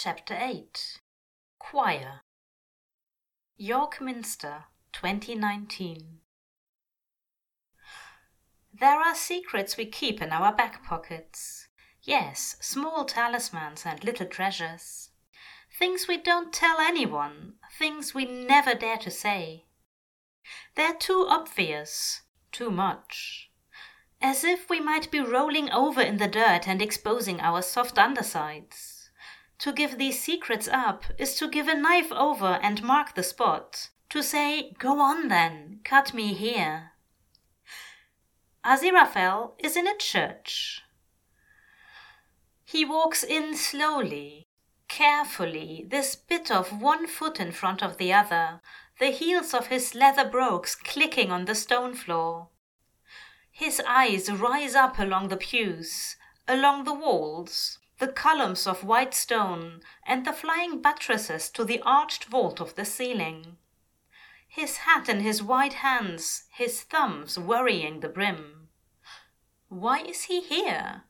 Chapter 8 Choir York Minster 2019 There are secrets we keep in our back pockets. Yes, small talismans and little treasures. Things we don't tell anyone, things we never dare to say. They're too obvious, too much. As if we might be rolling over in the dirt and exposing our soft undersides. To give these secrets up is to give a knife over and mark the spot. To say, Go on then, cut me here. Aziraphale is in a church. He walks in slowly, carefully, this bit of one foot in front of the other, the heels of his leather brogues clicking on the stone floor. His eyes rise up along the pews, along the walls, the columns of white stone, and the flying buttresses to the arched vault of the ceiling. His hat in his white hands, his thumbs worrying the brim. Why is he here?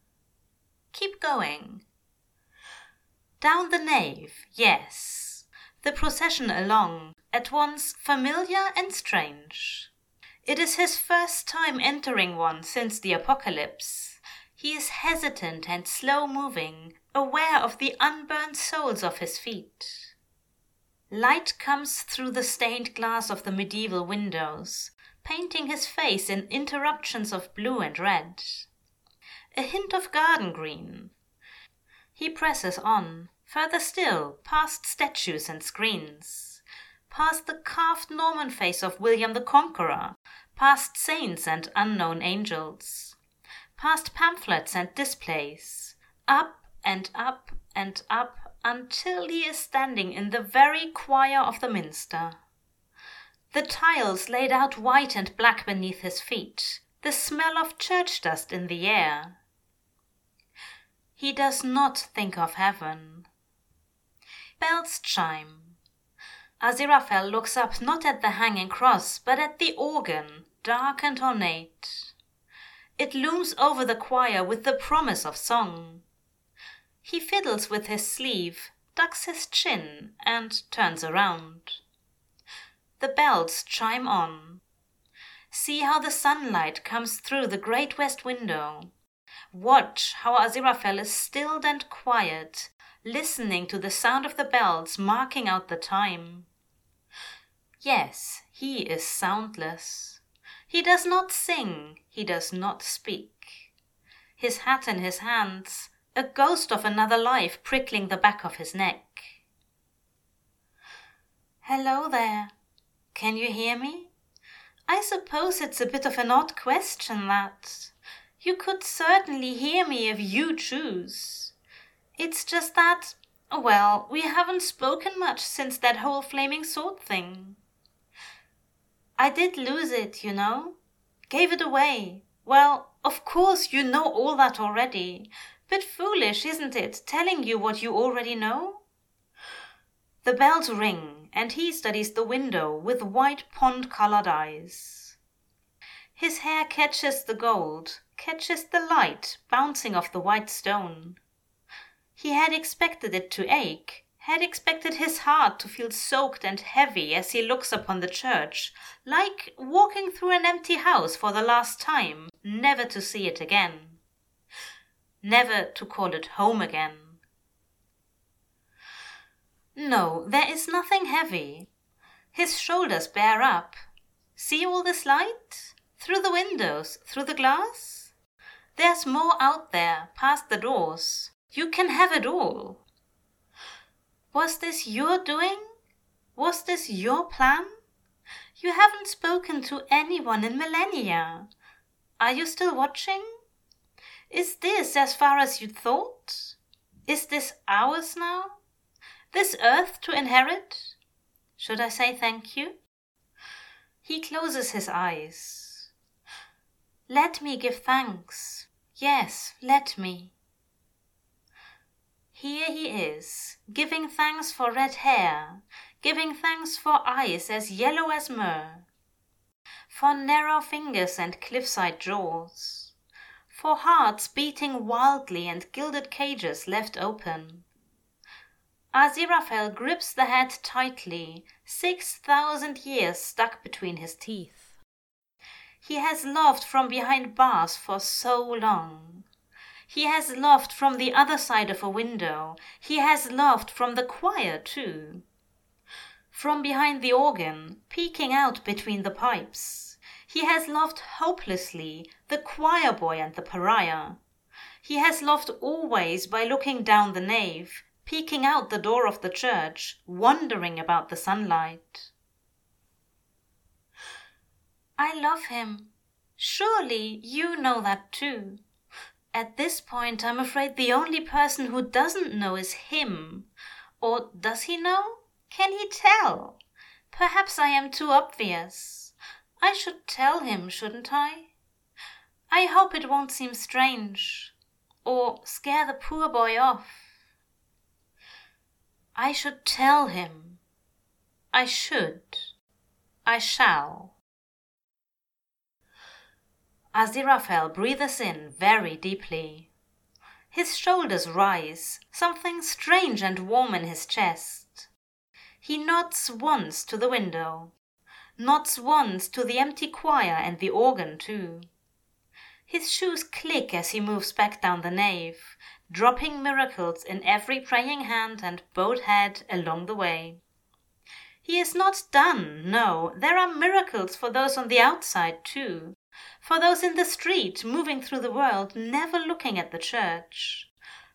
Keep going. Down the nave, yes. The procession along, at once familiar and strange. It is his first time entering one since the apocalypse. He is hesitant and slow moving, aware of the unburned soles of his feet. Light comes through the stained glass of the medieval windows, painting his face in interruptions of blue and red. A hint of garden green. He presses on, further still, past statues and screens, past the carved Norman face of William the Conqueror, past saints and unknown angels, past pamphlets and displays, up and up and up until he is standing in the very choir of the minster. The tiles laid out white and black beneath his feet, the smell of church dust in the air. He does not think of heaven. Bells chime. Aziraphale looks up not at the hanging cross, but at the organ, dark and ornate. It looms over the choir with the promise of song. He fiddles with his sleeve, ducks his chin, and turns around. The bells chime on. See how the sunlight comes through the great west window. Watch how Aziraphale is stilled and quiet, listening to the sound of the bells marking out the time. Yes, he is soundless. He does not sing, he does not speak. His hat in his hands, a ghost of another life prickling the back of his neck. Hello there. Can you hear me? I suppose it's a bit of an odd question that. You could certainly hear me if you choose. It's just that, well, we haven't spoken much since that whole flaming sword thing. I did lose it, you know. Gave it away. Well, of course you know all that already. Bit foolish, isn't it, telling you what you already know? The bells ring, and he studies the window with white pond colored eyes. His hair catches the gold, catches the light bouncing off the white stone. He had expected it to ache, had expected his heart to feel soaked and heavy as he looks upon the church, like walking through an empty house for the last time, never to see it again, never to call it home again. No, there is nothing heavy. His shoulders bear up. See all this light? Through the windows, through the glass? There's more out there, past the doors. You can have it all. Was this your doing? Was this your plan? You haven't spoken to anyone in millennia. Are you still watching? Is this as far as you thought? Is this ours now? This earth to inherit? Should I say thank you? He closes his eyes. Let me give thanks. Yes, let me. Here he is, giving thanks for red hair, giving thanks for eyes as yellow as myrrh, for narrow fingers and cliffside jaws, for hearts beating wildly and gilded cages left open. Aziraphale grips the head tightly, six thousand years stuck between his teeth. He has loved from behind bars for so long. He has loved from the other side of a window. He has loved from the choir, too. From behind the organ, peeking out between the pipes. He has loved hopelessly the choir boy and the pariah. He has loved always by looking down the nave, peeking out the door of the church, wondering about the sunlight. I love him. Surely you know that too. At this point, I'm afraid the only person who doesn't know is him. Or does he know? Can he tell? Perhaps I am too obvious. I should tell him, shouldn't I? I hope it won't seem strange, or scare the poor boy off. I should tell him. I should. I shall. Aziraphale breathes in very deeply. His shoulders rise, something strange and warm in his chest. He nods once to the window, nods once to the empty choir and the organ too. His shoes click as he moves back down the nave, dropping miracles in every praying hand and bowed head along the way. He is not done, no, there are miracles for those on the outside too, for those in the street moving through the world never looking at the church,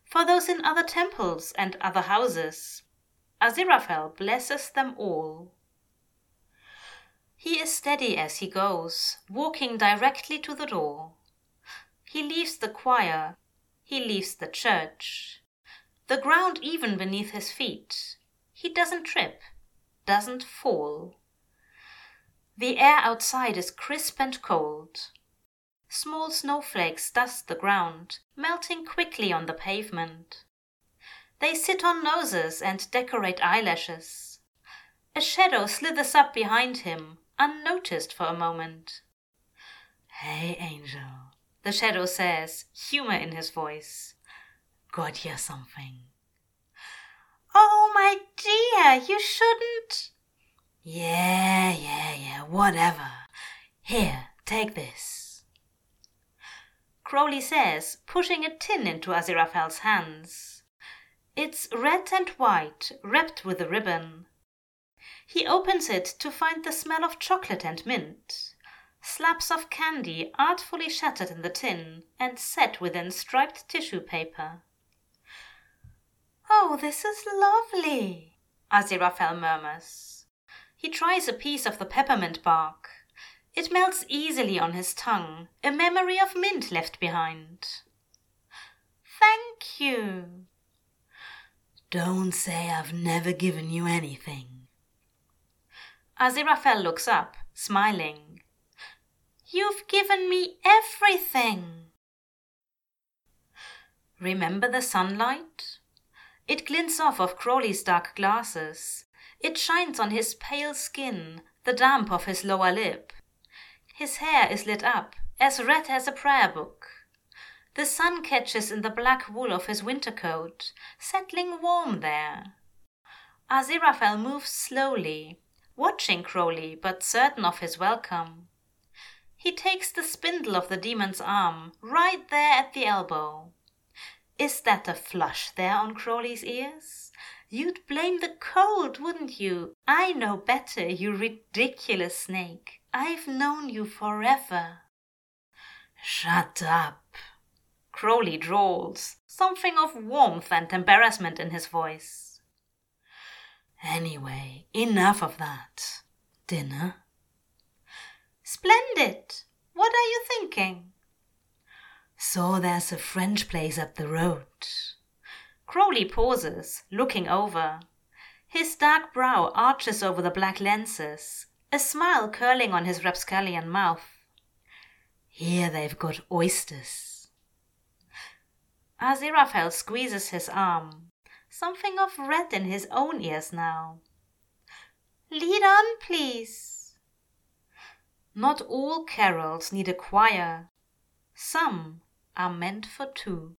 for those in other temples and other houses. Aziraphale blesses them all. He is steady as he goes, walking directly to the door. He leaves the choir, he leaves the church. The ground even beneath his feet. He doesn't trip, doesn't fall. The air outside is crisp and cold. Small snowflakes dust the ground, melting quickly on the pavement. They sit on noses and decorate eyelashes. A shadow slithers up behind him, unnoticed for a moment. Hey, Angel, the shadow says, humor in his voice. Got you something. Oh, my dear, you shouldn't. Yeah, yeah, yeah, whatever. Here, take this. Crowley says, pushing a tin into Aziraphale's hands. It's red and white, wrapped with a ribbon. He opens it to find the smell of chocolate and mint slabs of candy artfully shattered in the tin and set within striped tissue paper. Oh, this is lovely, Aziraphale murmurs. He tries a piece of the peppermint bark. It melts easily on his tongue, a memory of mint left behind. Thank you. Don't say I've never given you anything. Aziraphale looks up, smiling. You've given me everything. Remember the sunlight? It glints off of Crowley's dark glasses. It shines on his pale skin, the damp of his lower lip. His hair is lit up, as red as a prayer book. The sun catches in the black wool of his winter coat, settling warm there. Aziraphale moves slowly, watching Crowley but certain of his welcome. He takes the spindle of the demon's arm, right there at the elbow. Is that a flush there on Crowley's ears? You'd blame the cold, wouldn't you? I know better, you ridiculous snake. I've known you forever. Shut up. Crowley drawls, something of warmth and embarrassment in his voice. Anyway, enough of that. Dinner? Splendid! What are you thinking? So there's a French place up the road. Crowley pauses, looking over. His dark brow arches over the black lenses, a smile curling on his rapscallion mouth. Here they've got oysters. Aziraphale squeezes his arm, something of red in his own ears now. Lead on, please. Not all carols need a choir. Some are meant for two.